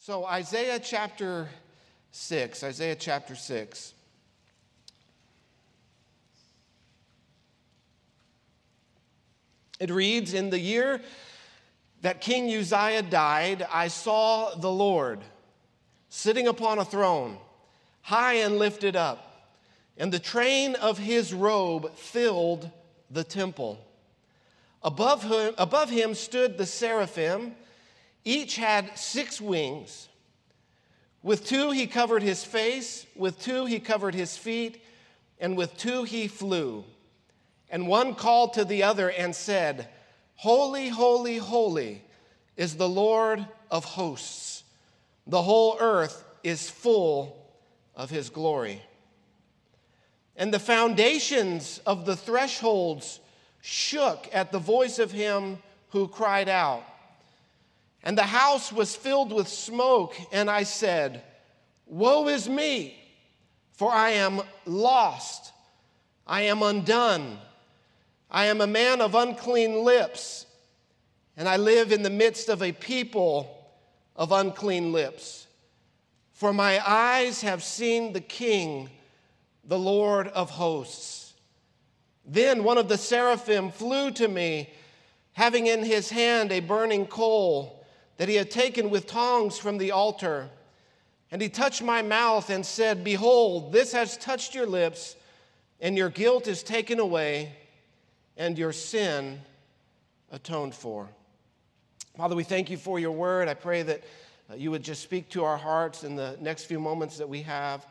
So, Isaiah chapter 6, Isaiah chapter 6. It reads In the year that King Uzziah died, I saw the Lord sitting upon a throne, high and lifted up, and the train of his robe filled the temple. Above him, above him stood the seraphim. Each had six wings. With two he covered his face, with two he covered his feet, and with two he flew. And one called to the other and said, Holy, holy, holy is the Lord of hosts. The whole earth is full of his glory. And the foundations of the thresholds shook at the voice of him who cried out. And the house was filled with smoke, and I said, Woe is me, for I am lost, I am undone. I am a man of unclean lips, and I live in the midst of a people of unclean lips. For my eyes have seen the King, the Lord of hosts. Then one of the seraphim flew to me, having in his hand a burning coal that he had taken with tongs from the altar. And he touched my mouth and said, Behold, this has touched your lips, and your guilt is taken away and your sin atoned for. Father, we thank you for your word. I pray that uh, you would just speak to our hearts in the next few moments that we have.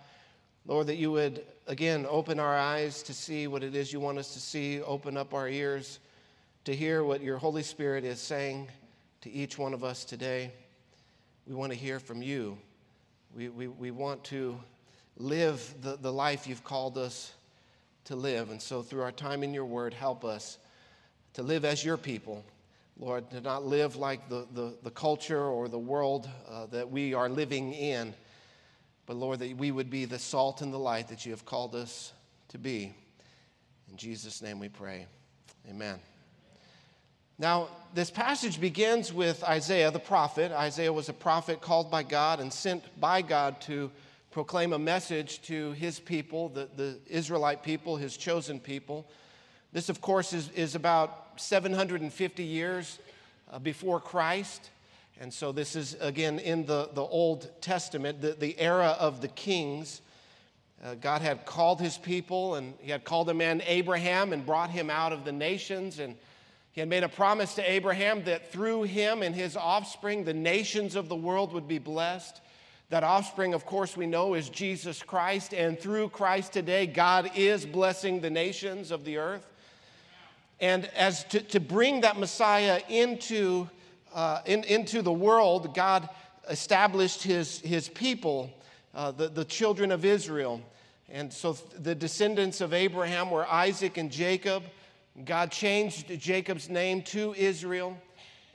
Lord, that you would again open our eyes to see what it is you want us to see, open up our ears to hear what your Holy Spirit is saying to each one of us today. We want to hear from you. We, we, we want to live the, the life you've called us to live. And so, through our time in your word, help us to live as your people. Lord, to not live like the, the, the culture or the world uh, that we are living in, but Lord, that we would be the salt and the light that you have called us to be. In Jesus' name we pray. Amen. Now, this passage begins with Isaiah the prophet. Isaiah was a prophet called by God and sent by God to proclaim a message to his people, the, the Israelite people, his chosen people. This, of course, is, is about 750 years uh, before Christ. And so, this is again in the, the Old Testament, the, the era of the kings. Uh, God had called his people, and he had called a man Abraham and brought him out of the nations. And he had made a promise to Abraham that through him and his offspring, the nations of the world would be blessed. That offspring, of course, we know is Jesus Christ, and through Christ today, God is blessing the nations of the earth. And as to, to bring that Messiah into, uh, in, into the world, God established his, his people, uh, the, the children of Israel. And so the descendants of Abraham were Isaac and Jacob. God changed Jacob's name to Israel.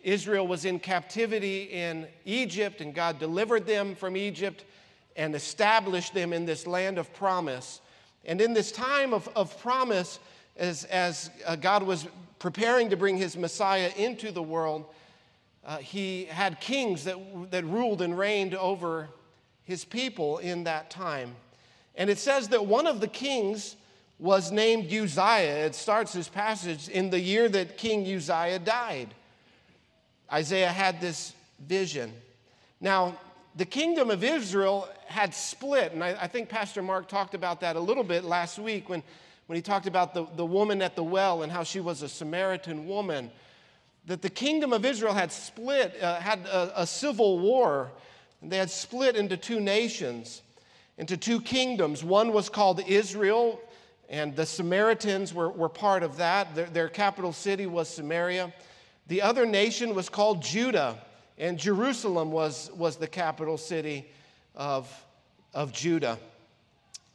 Israel was in captivity in Egypt, and God delivered them from Egypt and established them in this land of promise. And in this time of, of promise, as, as uh, God was preparing to bring his Messiah into the world, uh, he had kings that, that ruled and reigned over his people in that time. And it says that one of the kings was named Uzziah. It starts this passage in the year that King Uzziah died. Isaiah had this vision. Now, the kingdom of Israel had split, and I, I, think Pastor Mark talked about that a little bit last week when, when he talked about the, the woman at the well and how she was a Samaritan woman. That the kingdom of Israel had split, uh, had a, a civil war, and they had split into two nations, into two kingdoms. One was called Israel, and the Samaritans were, were part of that. Their, their capital city was Samaria. The other nation was called Judah, and Jerusalem was, was the capital city of, of Judah.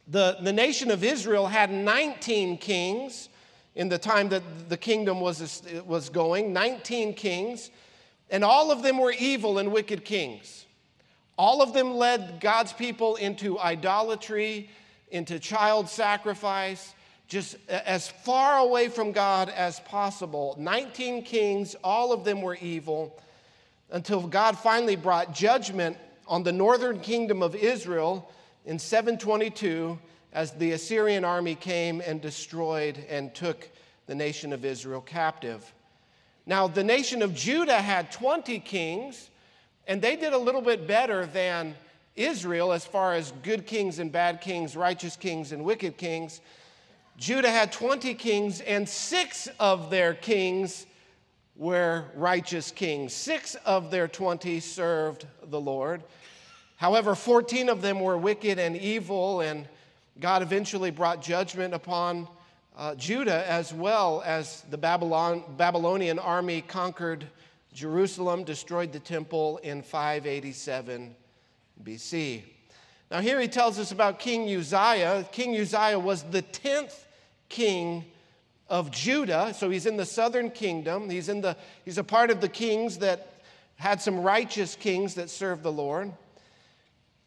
The, the nation of Israel had 19 kings in the time that the kingdom was, was going, 19 kings, and all of them were evil and wicked kings. All of them led God's people into idolatry, into child sacrifice, just as far away from God as possible. 19 kings, all of them were evil, until God finally brought judgment on the northern kingdom of Israel in 722 as the Assyrian army came and destroyed and took the nation of Israel captive. Now, the nation of Judah had 20 kings, and they did a little bit better than Israel as far as good kings and bad kings, righteous kings and wicked kings. Judah had 20 kings, and six of their kings were righteous kings. Six of their 20 served the Lord. However, 14 of them were wicked and evil, and God eventually brought judgment upon uh, Judah as well as the Babylon, Babylonian army conquered Jerusalem, destroyed the temple in 587 BC. Now, here he tells us about King Uzziah. King Uzziah was the 10th king of Judah. So he's in the southern kingdom. He's, in the, he's a part of the kings that had some righteous kings that served the Lord.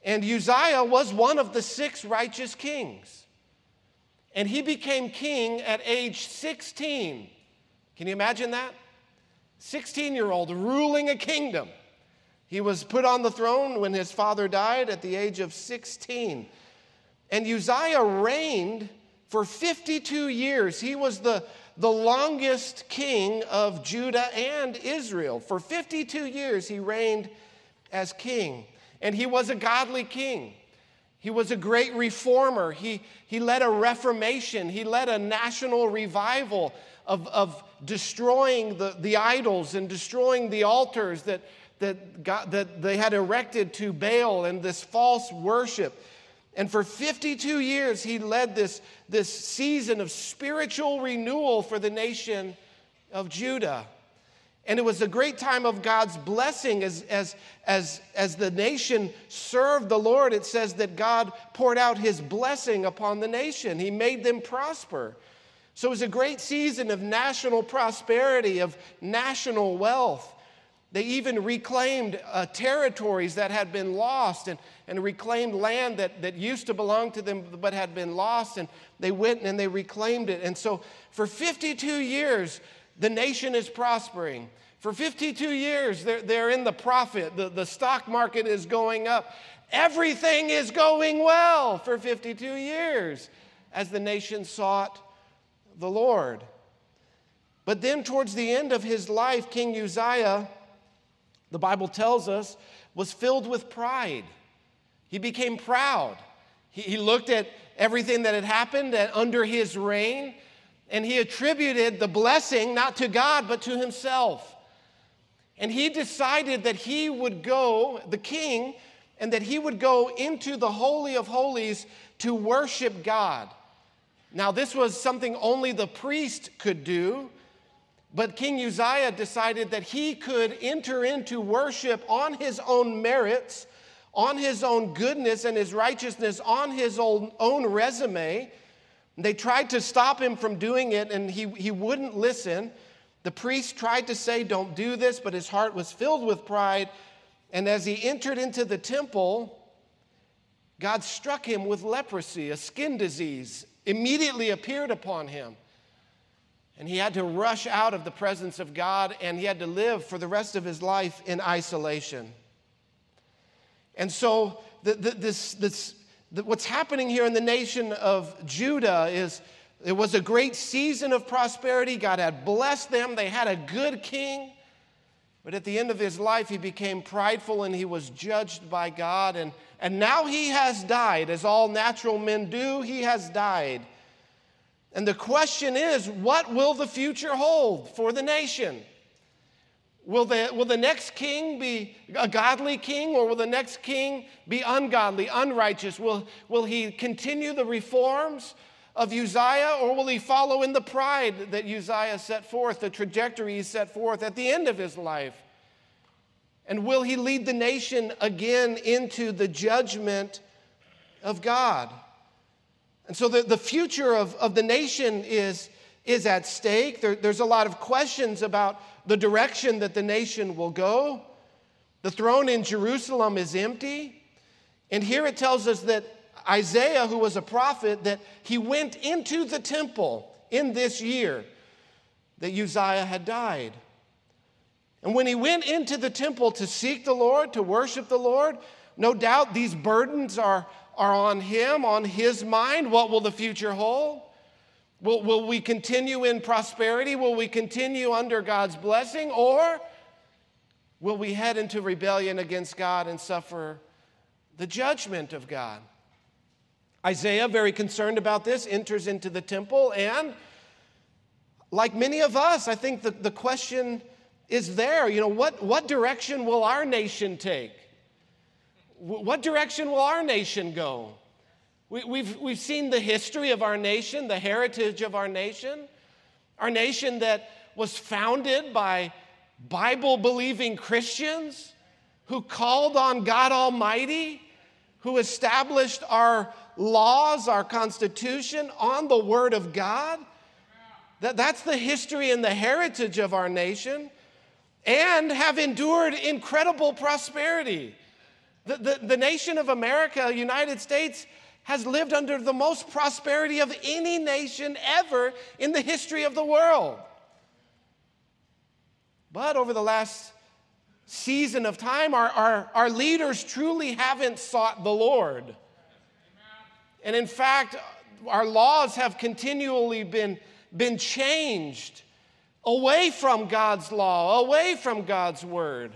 And Uzziah was one of the six righteous kings. And he became king at age 16. Can you imagine that? 16 year old ruling a kingdom. He was put on the throne when his father died at the age of 16. And Uzziah reigned for 52 years. He was the, the longest king of Judah and Israel. For 52 years, he reigned as king. And he was a godly king. He was a great reformer. He, he led a reformation. He led a national revival of, of destroying the, the idols and destroying the altars that, that, God, that they had erected to Baal and this false worship. And for 52 years, he led this, this season of spiritual renewal for the nation of Judah. And it was a great time of God's blessing as, as, as, as the nation served the Lord. It says that God poured out his blessing upon the nation, he made them prosper. So it was a great season of national prosperity, of national wealth. They even reclaimed uh, territories that had been lost and, and reclaimed land that, that used to belong to them but had been lost. And they went and they reclaimed it. And so for 52 years, the nation is prospering. For 52 years, they're, they're in the profit. The, the stock market is going up. Everything is going well for 52 years as the nation sought the Lord. But then, towards the end of his life, King Uzziah the Bible tells us, was filled with pride. He became proud. He, he looked at everything that had happened under his reign, and he attributed the blessing not to God, but to himself. And he decided that he would go, the king, and that he would go into the Holy of Holies to worship God. Now, this was something only the priest could do. But King Uzziah decided that he could enter into worship on his own merits, on his own goodness and his righteousness, on his own, own resume. They tried to stop him from doing it, and he, he wouldn't listen. The priest tried to say, Don't do this, but his heart was filled with pride. And as he entered into the temple, God struck him with leprosy, a skin disease, immediately appeared upon him. And he had to rush out of the presence of God and he had to live for the rest of his life in isolation. And so, the, the, this, this, the, what's happening here in the nation of Judah is it was a great season of prosperity. God had blessed them, they had a good king. But at the end of his life, he became prideful and he was judged by God. And, and now he has died, as all natural men do, he has died. And the question is what will the future hold for the nation? Will the, will the next king be a godly king, or will the next king be ungodly, unrighteous? Will, will he continue the reforms of Uzziah, or will he follow in the pride that Uzziah set forth, the trajectory he set forth at the end of his life? And will he lead the nation again into the judgment of God? And so the, the future of, of the nation is, is at stake. There, there's a lot of questions about the direction that the nation will go. The throne in Jerusalem is empty. And here it tells us that Isaiah, who was a prophet, that he went into the temple in this year that Uzziah had died. And when he went into the temple to seek the Lord, to worship the Lord, no doubt these burdens are, are on him, on his mind. What will the future hold? Will, will we continue in prosperity? Will we continue under God's blessing? Or will we head into rebellion against God and suffer the judgment of God? Isaiah, very concerned about this, enters into the temple, and like many of us, I think the, the question is there. You know, what, what direction will our nation take? What direction will our nation go? We, we've, we've seen the history of our nation, the heritage of our nation, our nation that was founded by Bible believing Christians who called on God Almighty, who established our laws, our Constitution on the Word of God. That, that's the history and the heritage of our nation, and have endured incredible prosperity. The, the, the nation of America, United States, has lived under the most prosperity of any nation ever in the history of the world. But over the last season of time, our, our, our leaders truly haven't sought the Lord. And in fact, our laws have continually been, been changed away from God's law, away from God's word.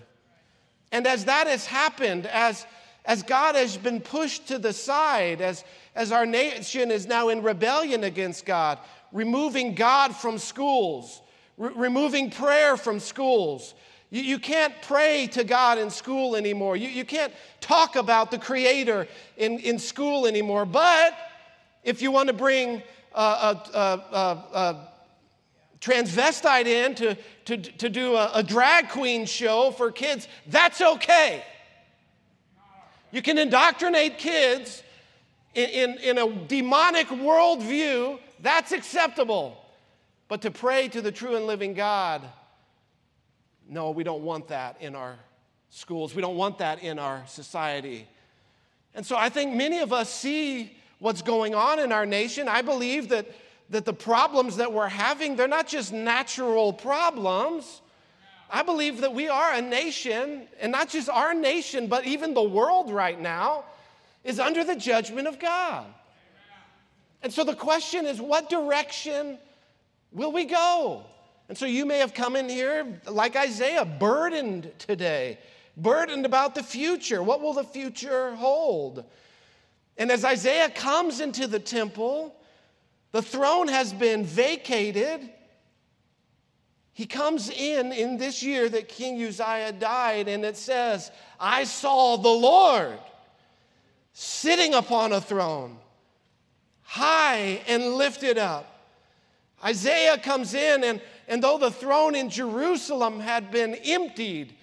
And as that has happened, as as God has been pushed to the side, as, as our nation is now in rebellion against God, removing God from schools, re- removing prayer from schools. You, you can't pray to God in school anymore. You, you can't talk about the Creator in, in school anymore. But if you want to bring a, a, a transvestite in to, to, to do a, a drag queen show for kids, that's okay. You can indoctrinate kids in, in, in a demonic worldview, that's acceptable. But to pray to the true and living God, no, we don't want that in our schools. We don't want that in our society. And so I think many of us see what's going on in our nation. I believe that, that the problems that we're having, they're not just natural problems. I believe that we are a nation, and not just our nation, but even the world right now is under the judgment of God. And so the question is, what direction will we go? And so you may have come in here, like Isaiah, burdened today, burdened about the future. What will the future hold? And as Isaiah comes into the temple, the throne has been vacated he comes in in this year that King Uzziah died, and it says, I saw the Lord sitting upon a throne, high and lifted up. Isaiah comes in, and, and though the throne in Jerusalem had been emptied,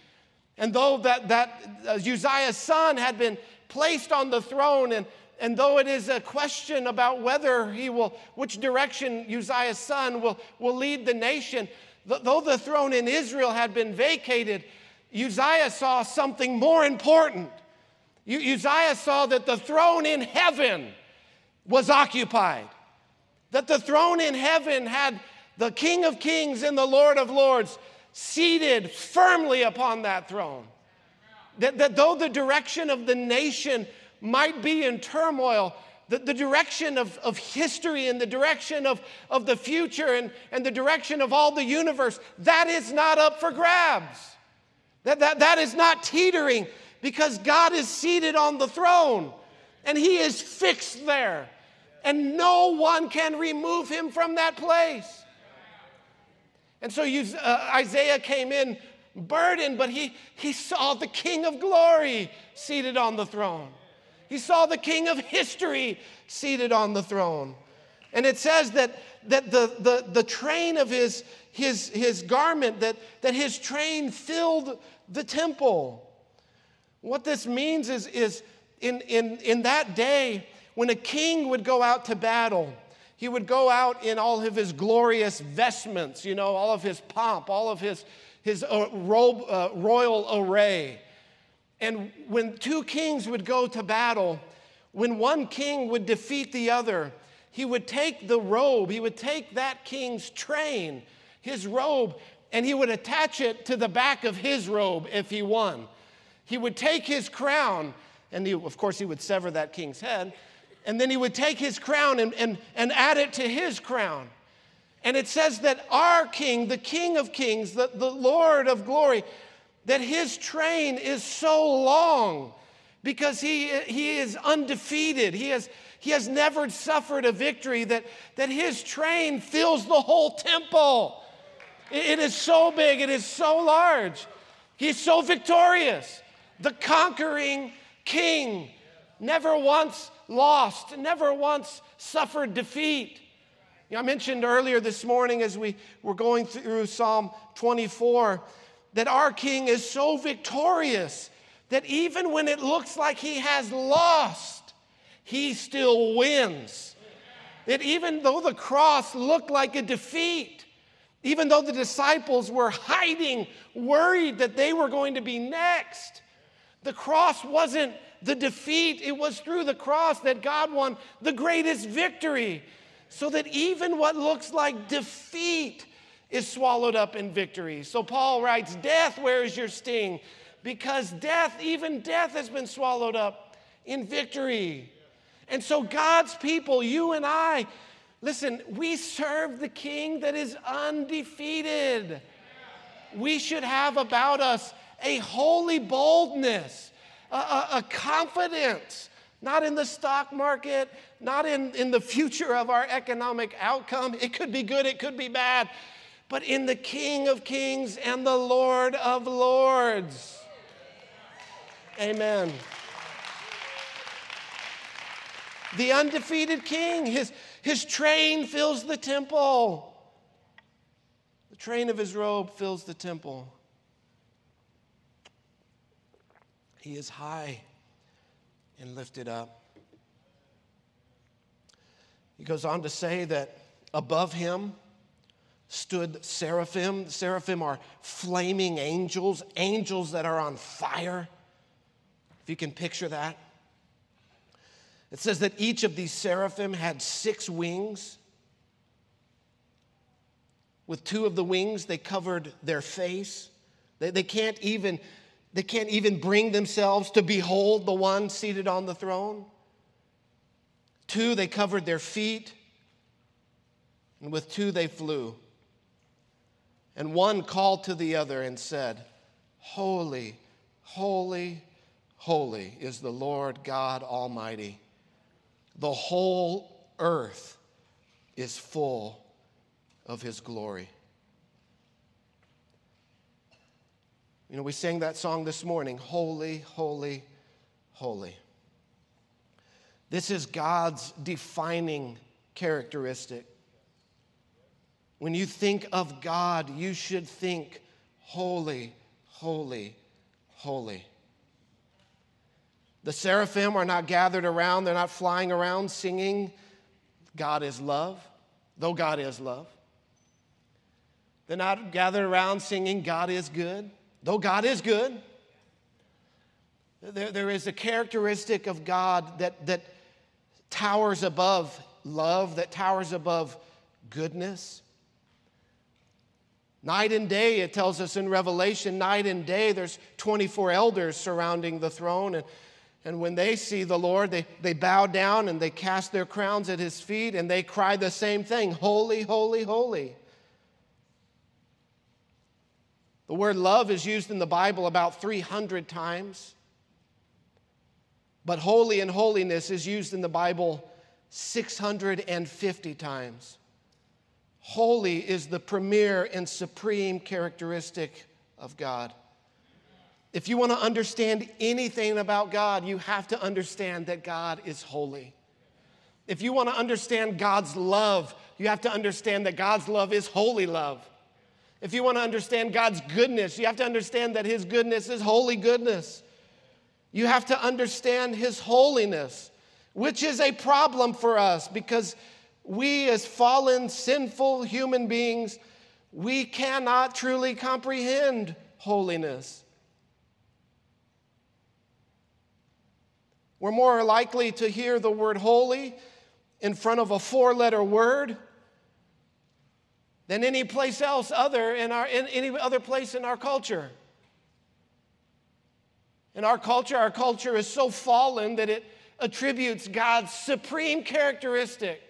and though that, that uh, Uzziah's son had been placed on the throne, and, and though it is a question about whether he will, which direction Uzziah's son will, will lead the nation, Though the throne in Israel had been vacated, Uzziah saw something more important. Uzziah saw that the throne in heaven was occupied, that the throne in heaven had the King of Kings and the Lord of Lords seated firmly upon that throne. That, that though the direction of the nation might be in turmoil, the, the direction of, of history and the direction of, of the future and, and the direction of all the universe, that is not up for grabs. That, that, that is not teetering because God is seated on the throne and he is fixed there. And no one can remove him from that place. And so you, uh, Isaiah came in burdened, but he, he saw the King of glory seated on the throne. He saw the king of history seated on the throne. And it says that, that the, the, the train of his, his, his garment, that, that his train filled the temple. What this means is, is in, in, in that day, when a king would go out to battle, he would go out in all of his glorious vestments, you know, all of his pomp, all of his, his uh, robe, uh, royal array. And when two kings would go to battle, when one king would defeat the other, he would take the robe, he would take that king's train, his robe, and he would attach it to the back of his robe if he won. He would take his crown And he, of course, he would sever that king's head. And then he would take his crown and, and, and add it to his crown. And it says that our king, the king of kings, the, the Lord of glory, that his train is so long because he, he is undefeated. He has, he has never suffered a victory, that, that his train fills the whole temple. It, it is so big, it is so large. He's so victorious. The conquering king, never once lost, never once suffered defeat. You know, I mentioned earlier this morning as we were going through Psalm 24 that our king is so victorious that even when it looks like he has lost, he still wins. That even though the cross looked like a defeat, even though the disciples were hiding, worried that they were going to be next, the cross wasn't the defeat. It was through the cross that God won the greatest victory. So that even what looks like defeat is swallowed up in victory. So Paul writes, Death, where is your sting? Because death, even death, has been swallowed up in victory. And so God's people, you and I, listen, we serve the king that is undefeated. We should have about us a holy boldness, a, a, a confidence not in the stock market, not in, in the future of our economic outcome. It could be good, it could be bad, but in the King of Kings and the Lord of Lords. Amen. The undefeated King, his, his train fills the temple. The train of his robe fills the temple. He is high and lifted up. He goes on to say that above him stood seraphim. Seraphim are flaming angels, angels that are on fire. If you can picture that. It says that each of these seraphim had six wings. With two of the wings, they covered their face. They, they can't even they can't even bring themselves to behold the one seated on the throne. Two, they covered their feet, and with two, they flew. And one called to the other and said, Holy, holy, holy is the Lord God Almighty. The whole earth is full of his glory. You know, we sang that song this morning Holy, Holy, Holy. This is God's defining characteristic. When you think of God, you should think holy, holy, holy. The seraphim are not gathered around, they're not flying around singing, God is love, though God is love. They're not gathered around singing, God is good though God is good, there, there is a characteristic of God that, that towers above love, that towers above goodness. Night and day, it tells us in Revelation, night and day, there's 24 elders surrounding the throne. And, and when they see the Lord, they, they bow down and they cast their crowns at his feet and they cry the same thing Holy, holy, holy. The word love is used in the Bible about 300 times, but holy and holiness is used in the Bible 650 times. Holy is the premier and supreme characteristic of God. If you want to understand anything about God, you have to understand that God is holy. If you want to understand God's love, you have to understand that God's love is holy love. If you want to understand God's goodness, you have to understand that His goodness is holy goodness. You have to understand His holiness, which is a problem for us because we, as fallen, sinful human beings, we cannot truly comprehend holiness. We're more likely to hear the word holy in front of a four letter word than any place else other in, our, in any other place in our culture. In our culture, our culture is so fallen that it attributes God's supreme characteristic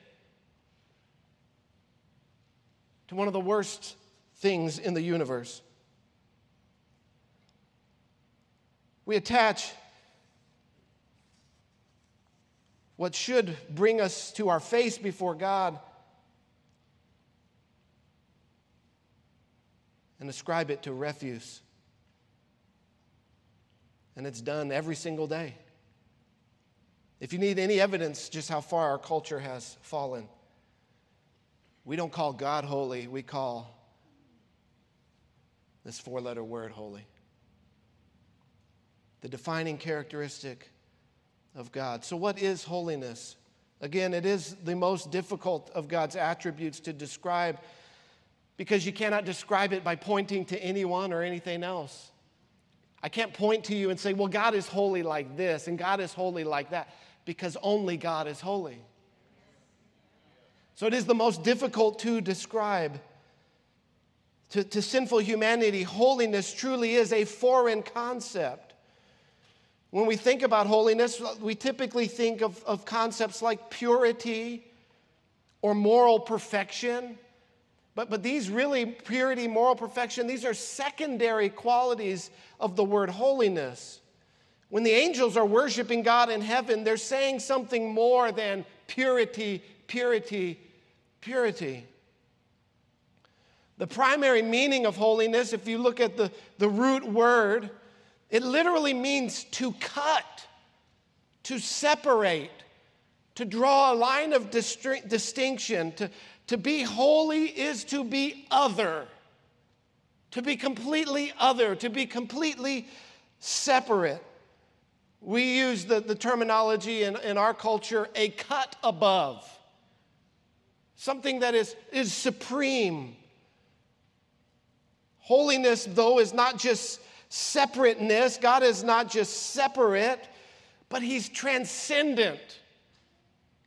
to one of the worst things in the universe. We attach what should bring us to our face before God and ascribe it to refuse. And it's done every single day. If you need any evidence just how far our culture has fallen, we don't call God holy, we call this four letter word holy. The defining characteristic of God. So, what is holiness? Again, it is the most difficult of God's attributes to describe because you cannot describe it by pointing to anyone or anything else. I can't point to you and say, well, God is holy like this and God is holy like that, because only God is holy. So it is the most difficult to describe. To, to sinful humanity, holiness truly is a foreign concept. When we think about holiness, we typically think of, of concepts like purity or moral perfection. But, but these really, purity, moral perfection, these are secondary qualities of the word holiness. When the angels are worshiping God in heaven, they're saying something more than purity, purity, purity. The primary meaning of holiness, if you look at the, the root word, it literally means to cut, to separate, to draw a line of distinction, to, to be holy is to be other, to be completely other, to be completely separate. We use the, the terminology in, in our culture a cut above, something that is, is supreme. Holiness, though, is not just separateness. God is not just separate, but He's transcendent.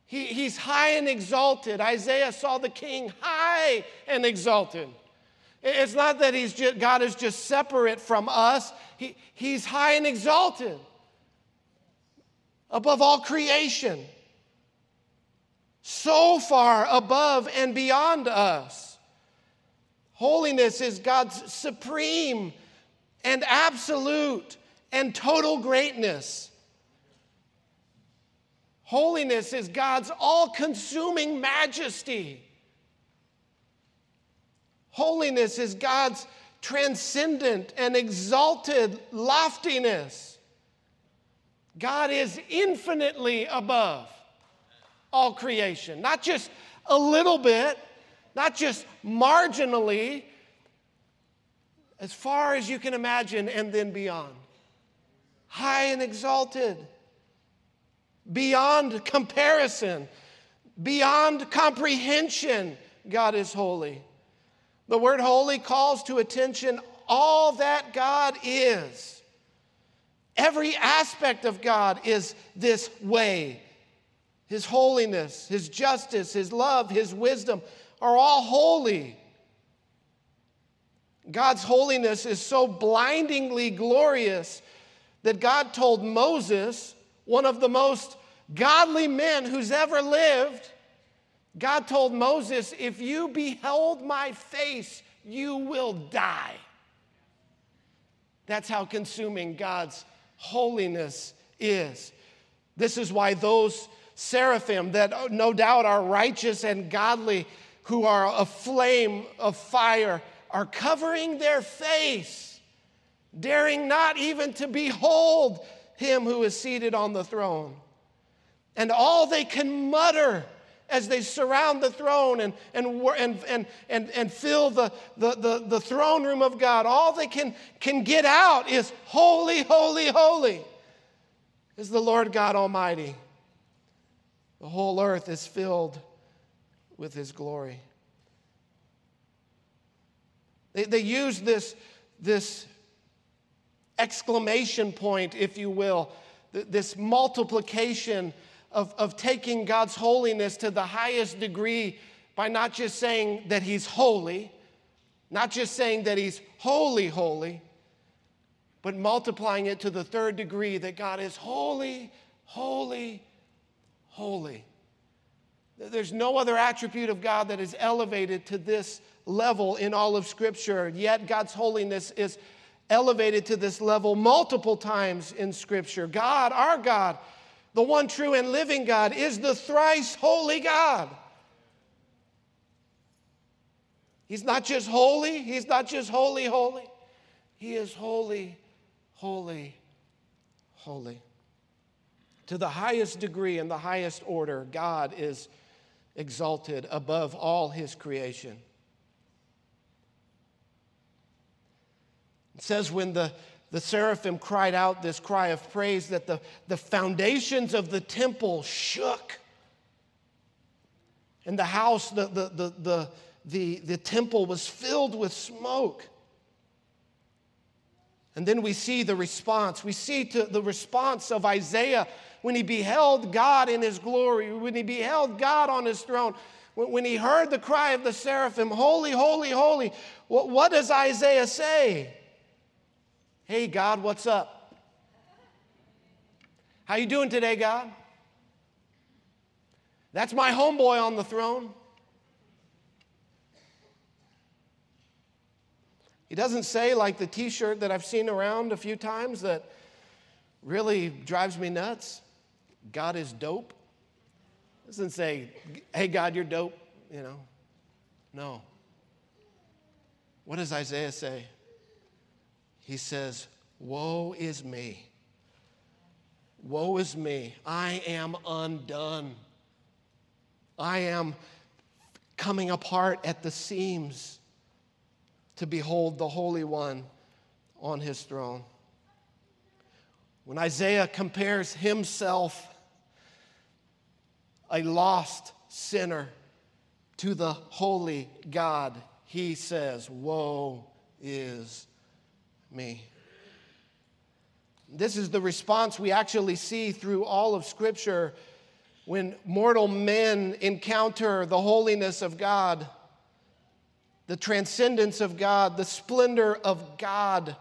He, he's high and exalted. Isaiah saw the king high and exalted. It's not that he's just, God is just separate from us, he, he's high and exalted above all creation, so far above and beyond us. Holiness is God's supreme and absolute and total greatness. Holiness is God's all consuming majesty. Holiness is God's transcendent and exalted loftiness. God is infinitely above all creation, not just a little bit, not just marginally, as far as you can imagine and then beyond. High and exalted beyond comparison, beyond comprehension. God is holy. The word holy calls to attention all that God is. Every aspect of God is this way. His holiness, His justice, His love, His wisdom are all holy. God's holiness is so blindingly glorious that God told Moses one of the most godly men who's ever lived, God told Moses, If you behold my face, you will die. That's how consuming God's holiness is. This is why those seraphim that oh, no doubt are righteous and godly, who are a flame of fire, are covering their face, daring not even to behold him who is seated on the throne. And all they can mutter as they surround the throne and, and, and, and, and, and fill the, the, the, the throne room of God, all they can, can get out is holy, holy, holy is the Lord God Almighty. The whole earth is filled with His glory. They, they use this, this exclamation point, if you will, this multiplication of, of taking God's holiness to the highest degree by not just saying that He's holy, not just saying that He's holy, holy, but multiplying it to the third degree that God is holy, holy, holy. There's no other attribute of God that is elevated to this level in all of Scripture. Yet God's holiness is elevated to this level multiple times in Scripture. God, our God, the one true and living God, is the thrice holy God. He's not just holy, He's not just holy, holy. He is holy, holy, holy. To the highest degree and the highest order, God is exalted above all His creation. It says when the, the seraphim cried out this cry of praise that the, the foundations of the temple shook. And the house, the, the, the, the, the, the temple was filled with smoke. And then we see the response. We see the response of Isaiah when he beheld God in his glory, when he beheld God on his throne, when he heard the cry of the seraphim, Holy, holy, holy. What, does Isaiah say? Hey, God, what's up? How you doing today, God? That's my homeboy on the throne. He doesn't say, like the t shirt that I've seen around a few times that really drives me nuts God is dope. It doesn't say, hey, God, you're dope, you know. No. What does Isaiah say? he says, Woe is me. Woe is me. I am undone. I am coming apart at the seams to behold the Holy One on his throne. When Isaiah compares himself, a lost sinner, to the holy God, he says, Woe is me. This is the response we actually see through all of Scripture when mortal men encounter the holiness of God, the transcendence of God, the splendor of God.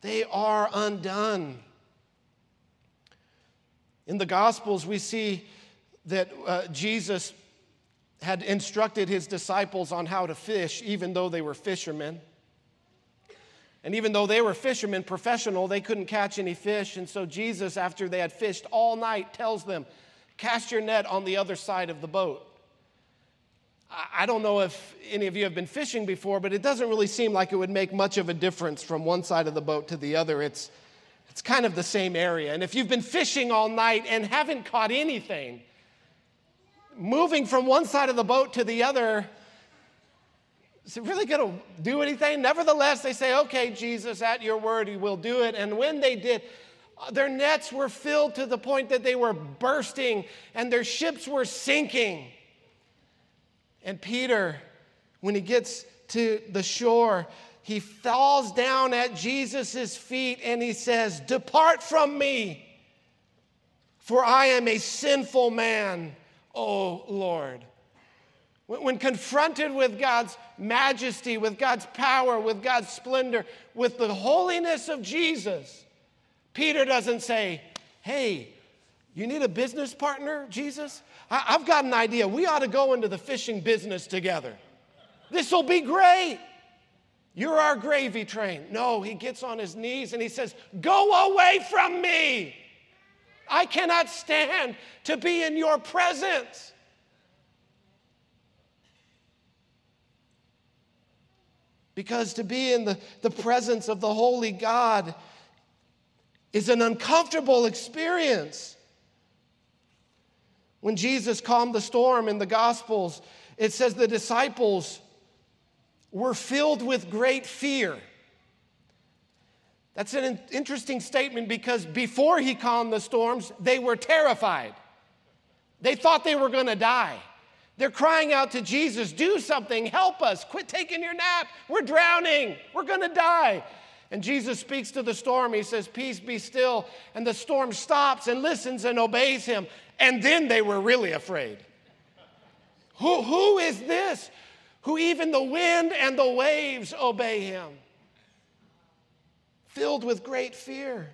They are undone. In the Gospels, we see that uh, Jesus had instructed his disciples on how to fish, even though they were fishermen. And even though they were fishermen, professional, they couldn't catch any fish. And so Jesus, after they had fished all night, tells them, Cast your net on the other side of the boat. I don't know if any of you have been fishing before, but it doesn't really seem like it would make much of a difference from one side of the boat to the other. It's, it's kind of the same area. And if you've been fishing all night and haven't caught anything, moving from one side of the boat to the other is it really going to do anything? Nevertheless, they say, okay, Jesus, at your word, you will do it. And when they did, uh, their nets were filled to the point that they were bursting and their ships were sinking. And Peter, when he gets to the shore, he falls down at Jesus' feet and he says, Depart from me, for I am a sinful man, O Lord. When confronted with God's majesty, with God's power, with God's splendor, with the holiness of Jesus, Peter doesn't say, Hey, you need a business partner, Jesus? I've got an idea. We ought to go into the fishing business together. This will be great. You're our gravy train. No, he gets on his knees and he says, Go away from me. I cannot stand to be in your presence. Because to be in the, the presence of the Holy God is an uncomfortable experience. When Jesus calmed the storm in the Gospels, it says the disciples were filled with great fear. That's an interesting statement because before he calmed the storms, they were terrified. They thought they were going to die. They're crying out to Jesus, do something, help us, quit taking your nap. We're drowning, we're gonna die. And Jesus speaks to the storm. He says, Peace be still. And the storm stops and listens and obeys him. And then they were really afraid. Who, who is this who even the wind and the waves obey him? filled with great fear.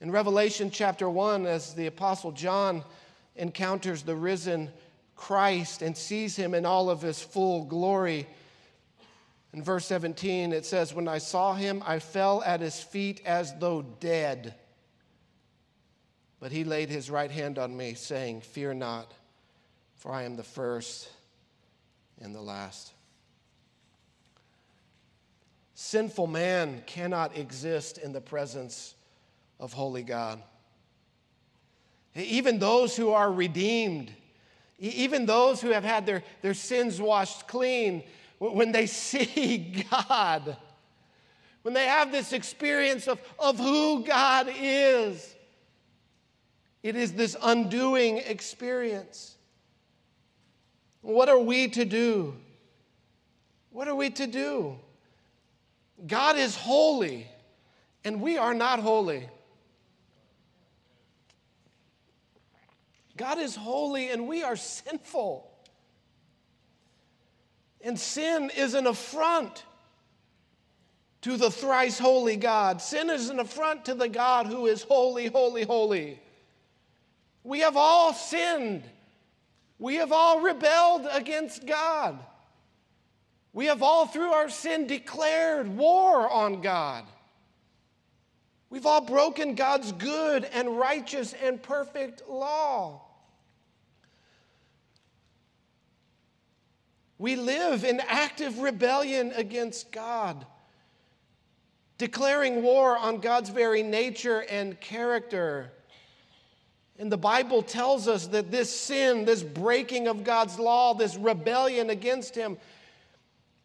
In Revelation chapter 1, as the Apostle John encounters the risen Christ and sees him in all of his full glory, in verse 17, it says, When I saw him, I fell at his feet as though dead. But he laid his right hand on me, saying, Fear not, for I am the first and the last. Sinful man cannot exist in the presence of holy God. Even those who are redeemed, even those who have had their, their sins washed clean, when they see God, when they have this experience of, of who God is, it is this undoing experience. What are we to do? What are we to do? God is holy, and we are not holy. God is holy, and we are sinful. And sin is an affront to the thrice holy God. Sin is an affront to the God who is holy, holy, holy. We have all sinned. We have all rebelled against God. We have all, through our sin, declared war on God. We've all broken God's good and righteous and perfect law. We live in active rebellion against God, declaring war on God's very nature and character. And the Bible tells us that this sin, this breaking of God's law, this rebellion against Him,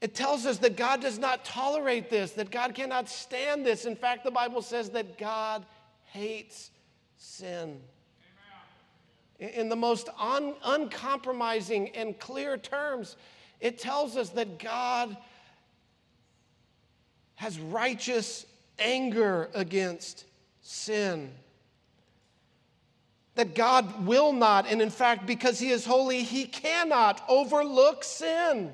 it tells us that God does not tolerate this, that God cannot stand this. In fact, the Bible says that God hates sin. Amen. In the most un- uncompromising and clear terms, it tells us that God has righteous anger against sin. That God will not, and in fact, because He is holy, He cannot overlook sin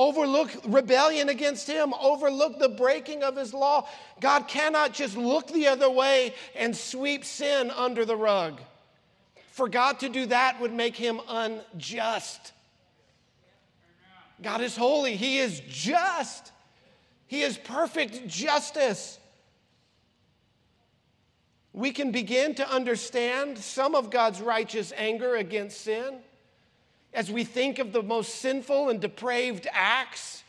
overlook rebellion against him, overlook the breaking of his law. God cannot just look the other way and sweep sin under the rug. For God to do that would make him unjust. God is holy, he is just, he is perfect justice. We can begin to understand some of God's righteous anger against sin as we think of the most sinful and depraved acts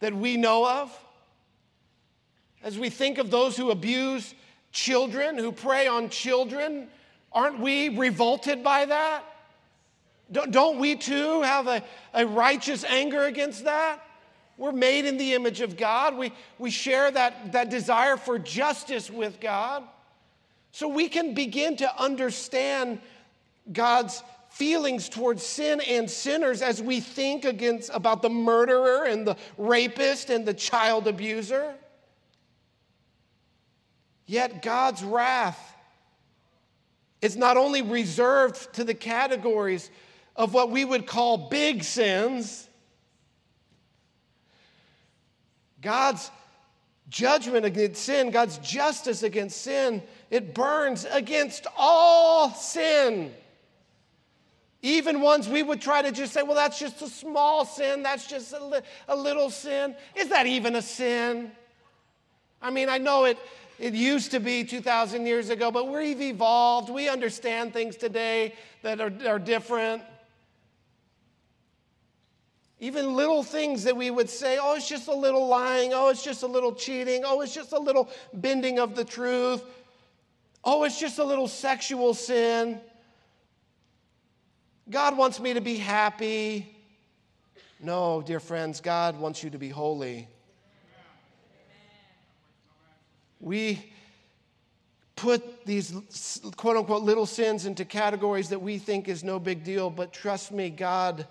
that we know of, as we think of those who abuse children, who prey on children, aren't we revolted by that? Don't we too have a, a righteous anger against that? We're made in the image of God. We, we share that, that desire for justice with God. So we can begin to understand God's feelings towards sin and sinners as we think against about the murderer and the rapist and the child abuser. Yet God's wrath is not only reserved to the categories of what we would call big sins, God's judgment against sin, God's justice against sin, it burns against all sin. Even ones we would try to just say, well, that's just a small sin, that's just a, li- a little sin. Is that even a sin? I mean, I know it, it used to be 2,000 years ago, but we've evolved. We understand things today that are, are different. Even little things that we would say, oh, it's just a little lying. Oh, it's just a little cheating. Oh, it's just a little bending of the truth. Oh, it's just a little sexual sin. God wants me to be happy. No, dear friends, God wants you to be holy. We put these quote unquote little sins into categories that we think is no big deal, but trust me, God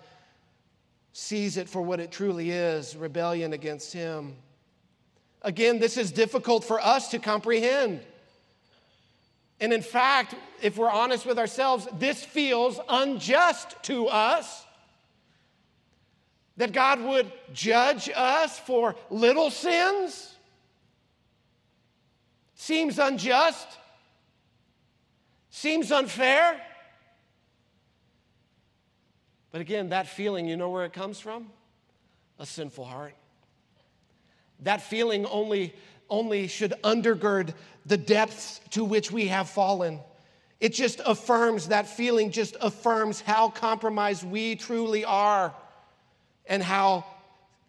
sees it for what it truly is rebellion against Him. Again, this is difficult for us to comprehend. And in fact, if we're honest with ourselves, this feels unjust to us. That God would judge us for little sins. seems unjust, seems unfair. But again, that feeling, you know where it comes from? A sinful heart. That feeling only, only should undergird the depths to which we have fallen. It just affirms, that feeling just affirms how compromised we truly are and how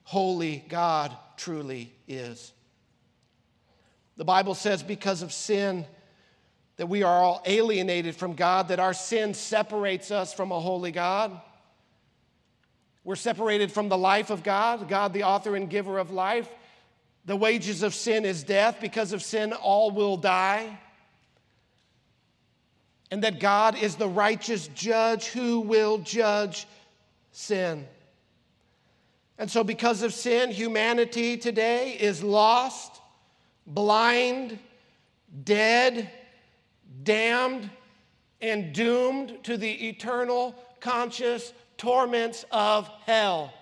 holy God truly is. The Bible says because of sin, that we are all alienated from God, that our sin separates us from a holy God. We're separated from the life of God, God, the author and giver of life. The wages of sin is death. Because of sin, all will die and that God is the righteous judge who will judge sin. And so, because of sin, humanity today is lost, blind, dead, damned, and doomed to the eternal conscious torments of hell.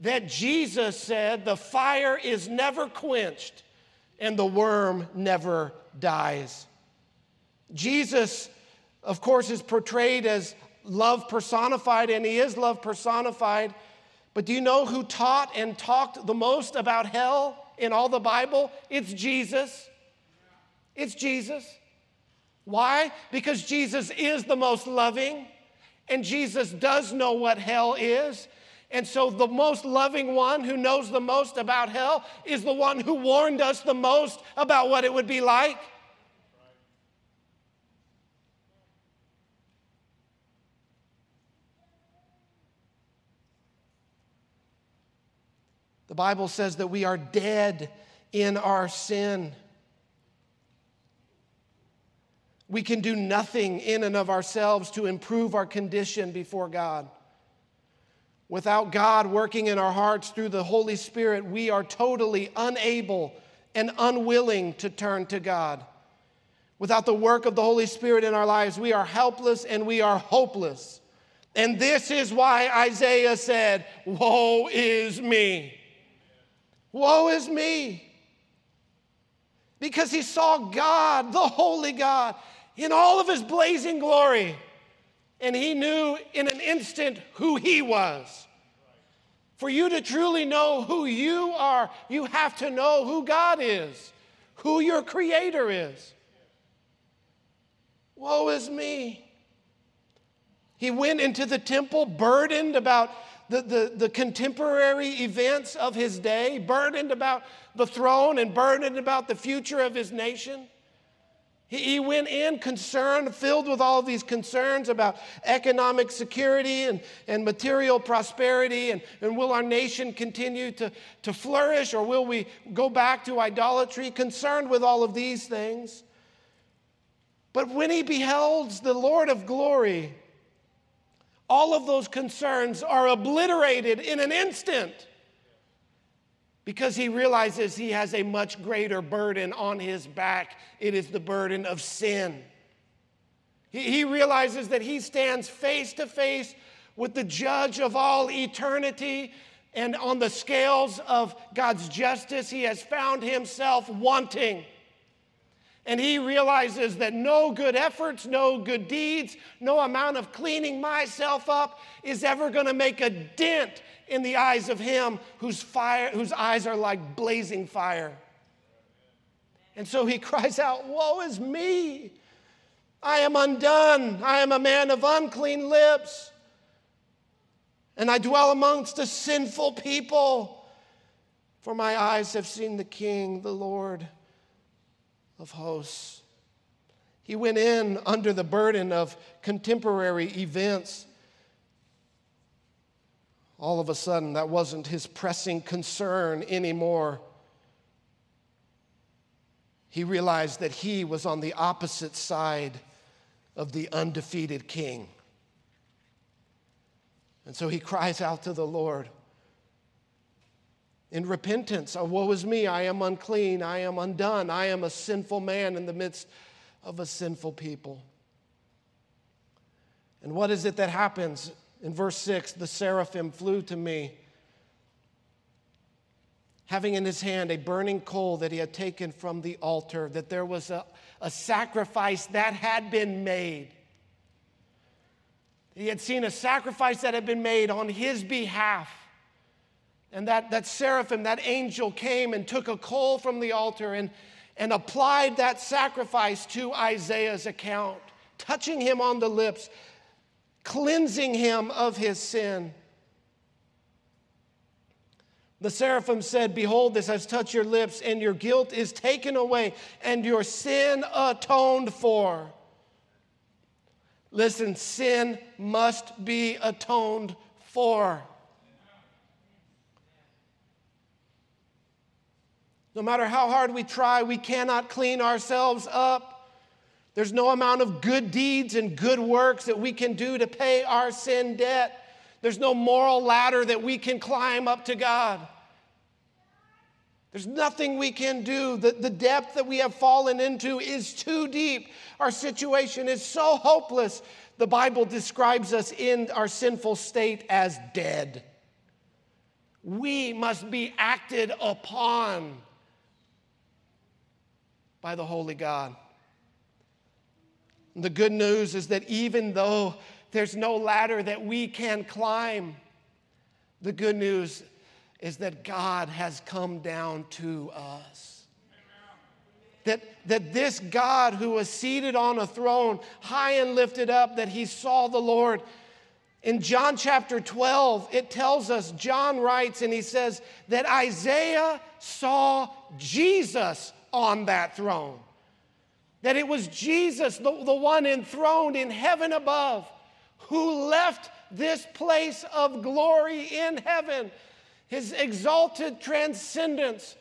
That Jesus said the fire is never quenched and the worm never dies. Jesus of course, is portrayed as love personified, and he is love personified. But do you know who taught and talked the most about hell in all the Bible? It's Jesus. It's Jesus. Why? Because Jesus is the most loving, and Jesus does know what hell is. And so, the most loving one who knows the most about hell is the one who warned us the most about what it would be like. The Bible says that we are dead in our sin. We can do nothing in and of ourselves to improve our condition before God. Without God working in our hearts through the Holy Spirit, we are totally unable and unwilling to turn to God. Without the work of the Holy Spirit in our lives, we are helpless and we are hopeless. And this is why Isaiah said, Woe is me. Woe is me. Because he saw God, the holy God, in all of his blazing glory. And he knew in an instant who he was. For you to truly know who you are, you have to know who God is, who your creator is. Woe is me. He went into the temple burdened about the, the, the contemporary events of his day, burdened about the throne and burdened about the future of his nation. He, went in concerned, filled with all these concerns about economic security and, and material prosperity, and, and will our nation continue to, to flourish or will we go back to idolatry? Concerned with all of these things. But when he beholds the Lord of glory, all of those concerns are obliterated in an instant because he realizes he has a much greater burden on his back. It is the burden of sin. He, realizes that he stands face to face with the judge of all eternity. And on the scales of God's justice, he has found himself wanting. And he realizes that no good efforts, no good deeds, no amount of cleaning myself up is ever going to make a dent in the eyes of him whose, fire, whose eyes are like blazing fire. And so he cries out, Woe is me! I am undone. I am a man of unclean lips. And I dwell amongst a sinful people. For my eyes have seen the King, the Lord of hosts. He went in under the burden of contemporary events. All of a sudden, that wasn't his pressing concern anymore. He realized that he was on the opposite side of the undefeated king. And so he cries out to the Lord in repentance. Oh, woe is me, I am unclean, I am undone, I am a sinful man in the midst of a sinful people. And what is it that happens? In verse 6, the seraphim flew to me. having in his hand a burning coal that he had taken from the altar, that there was a, a sacrifice that had been made. He had seen a sacrifice that had been made on his behalf. And that, that seraphim, that angel came and took a coal from the altar and, and applied that sacrifice to Isaiah's account, touching him on the lips, cleansing him of his sin. The seraphim said, Behold, this has touched your lips, and your guilt is taken away, and your sin atoned for. Listen, sin must be atoned for. No matter how hard we try, we cannot clean ourselves up. There's no amount of good deeds and good works that we can do to pay our sin debt. There's no moral ladder that we can climb up to God. There's nothing we can do. The, the depth that we have fallen into is too deep. Our situation is so hopeless. The Bible describes us in our sinful state as dead. We must be acted upon by the Holy God. The good news is that even though there's no ladder that we can climb, the good news is that God has come down to us. That, that this God who was seated on a throne, high and lifted up, that he saw the Lord. In John chapter 12, it tells us, John writes and he says that Isaiah saw Jesus on that throne. That it was Jesus, the, the one enthroned in heaven above, who left this place of glory in heaven his exalted transcendence.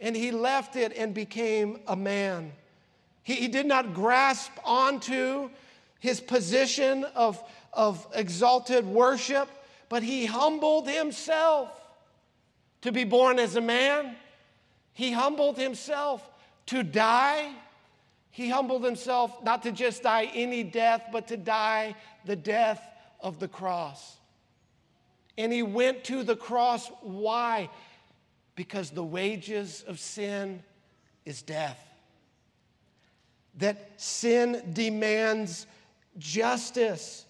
And he left it and became a man. He, he did not grasp onto his position of, of exalted worship, but he humbled himself to be born as a man. He humbled himself to die. He humbled himself not to just die any death, but to die the death of the cross. And he went to the cross. Why? Because the wages of sin is death. That sin demands justice.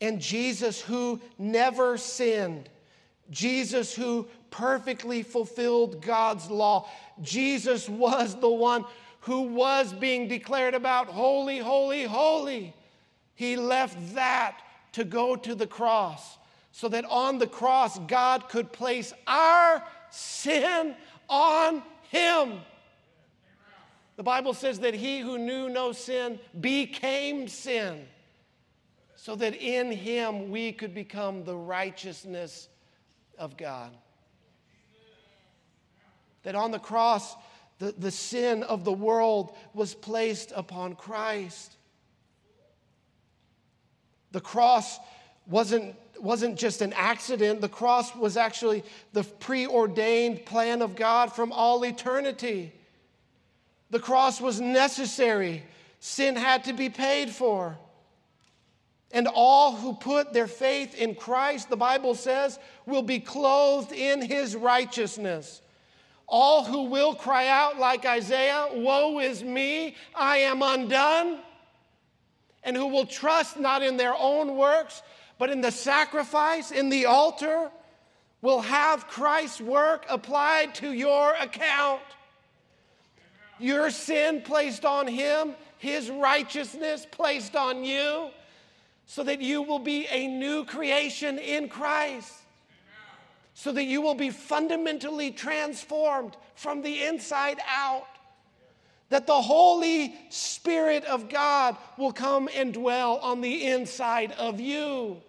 And Jesus, who never sinned, Jesus, who perfectly fulfilled God's law, Jesus was the one who was being declared about holy, holy, holy. He left that to go to the cross so that on the cross, God could place our sin on him. The Bible says that he who knew no sin became sin, so that in him we could become the righteousness of God. That on the cross, the, the sin of the world was placed upon Christ. The cross wasn't wasn't just an accident. The cross was actually the preordained plan of God from all eternity. The cross was necessary, sin had to be paid for. And all who put their faith in Christ, the Bible says, will be clothed in his righteousness. All who will cry out like Isaiah, Woe is me, I am undone. And who will trust not in their own works, but in the sacrifice, in the altar, will have Christ's work applied to your account. Your sin placed on him, his righteousness placed on you, so that you will be a new creation in Christ. So that you will be fundamentally transformed from the inside out that the Holy Spirit of God will come and dwell on the inside of you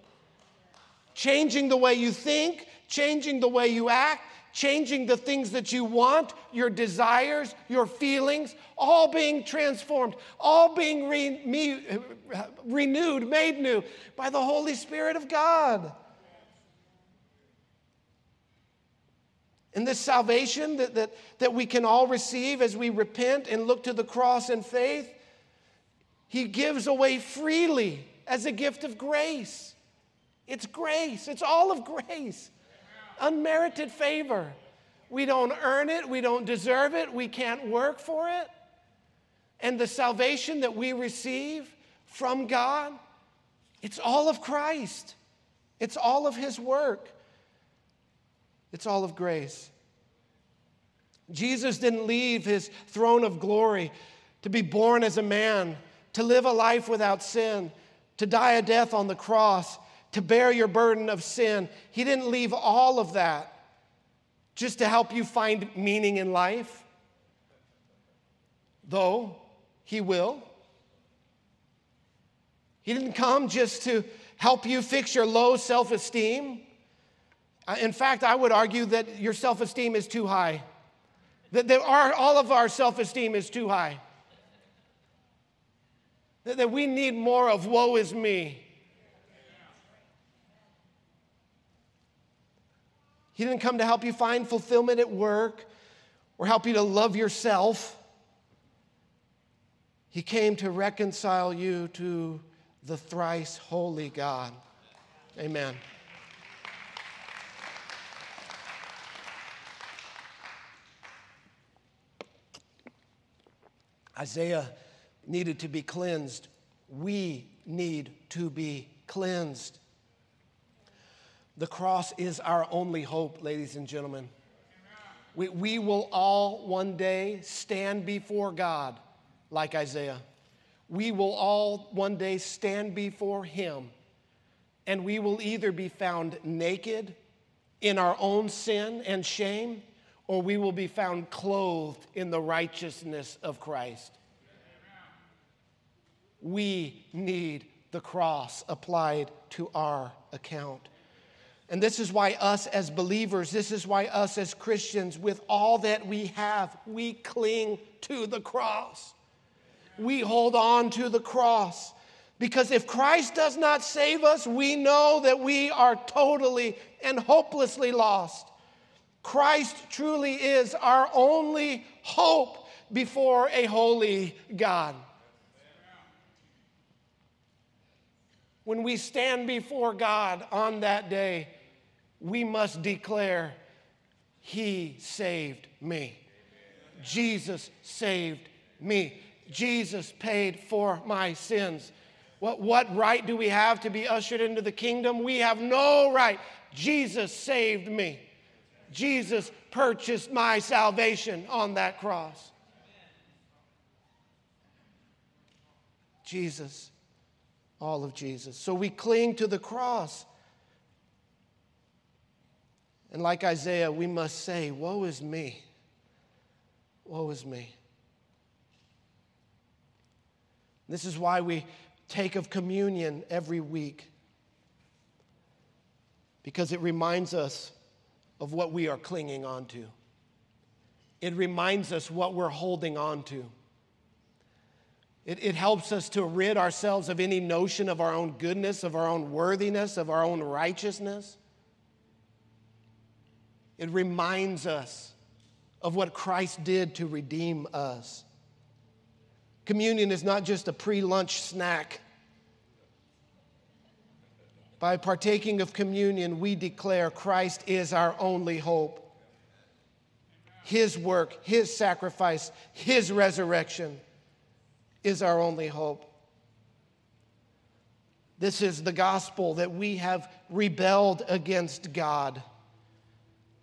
changing the way you think, changing the way you act, changing the things that you want, your desires, your feelings, all being transformed, all being re- me, renewed, made new by the Holy Spirit of God. And this salvation that, that, that we can all receive as we repent and look to the cross in faith, He gives away freely as a gift of grace. It's grace, it's all of grace, unmerited favor. We don't earn it. We don't deserve it. We can't work for it. And the salvation that we receive from God, it's all of Christ. It's all of His work. It's all of grace. Jesus didn't leave His throne of glory to be born as a man, to live a life without sin, to die a death on the cross, to bear your burden of sin. He didn't leave all of that just to help you find meaning in life, though He will. He didn't come just to help you fix your low self esteem. Uh, in fact, I would argue that your self esteem is too high. That there are, all of our self esteem is too high. That, that we need more of woe is me. He didn't come to help you find fulfillment at work or help you to love yourself. He came to reconcile you to the thrice holy God. Amen. Isaiah needed to be cleansed. We need to be cleansed. The cross is our only hope, ladies and gentlemen. We, we will all one day stand before God like Isaiah. We will all one day stand before Him, and we will either be found naked in our own sin and shame, or we will be found clothed in the righteousness of Christ. We need the cross applied to our account. And this is why, us as believers, this is why, us as Christians, with all that we have, we cling to the cross. We hold on to the cross. Because if Christ does not save us, we know that we are totally and hopelessly lost. Christ truly is our only hope before a holy God. When we stand before God on that day, we must declare, He saved me. Jesus saved me. Jesus paid for my sins. What, what right do we have to be ushered into the kingdom? We have no right. Jesus saved me. Jesus purchased my salvation on that cross. Jesus, all of Jesus. So we cling to the cross. And like Isaiah, we must say, Woe is me! Woe is me! This is why we take of communion every week, because it reminds us of what we are clinging on to. It reminds us what we're holding on to. It, it helps us to rid ourselves of any notion of our own goodness, of our own worthiness, of our own righteousness. It reminds us of what Christ did to redeem us. Communion is not just a pre lunch snack. By partaking of communion, we declare Christ is our only hope. His work, His sacrifice, His resurrection is our only hope. This is the gospel that we have rebelled against God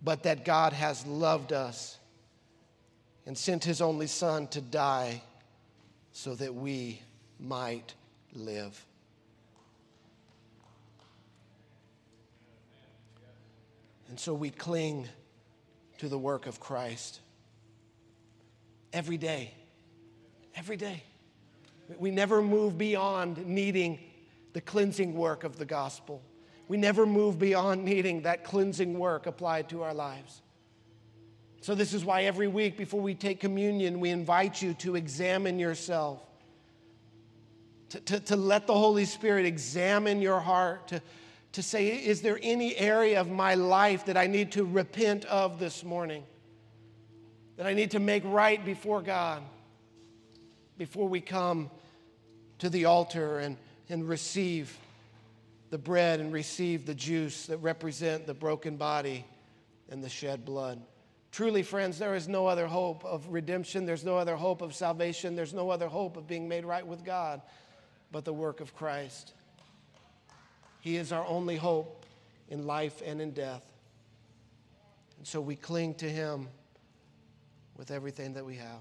but that God has loved us and sent his only Son to die so that we might live. And so we cling to the work of Christ every day. Every day. We never move beyond needing the cleansing work of the gospel. We never move beyond needing that cleansing work applied to our lives. So, this is why every week before we take communion, we invite you to examine yourself, to, to, to let the Holy Spirit examine your heart, to, to say, is there any area of my life that I need to repent of this morning? That I need to make right before God before we come to the altar and, and receive the bread and receive the juice that represent the broken body and the shed blood. Truly, friends, there is no other hope of redemption. There's no other hope of salvation. There's no other hope of being made right with God but the work of Christ. He is our only hope in life and in death. And so we cling to Him with everything that we have.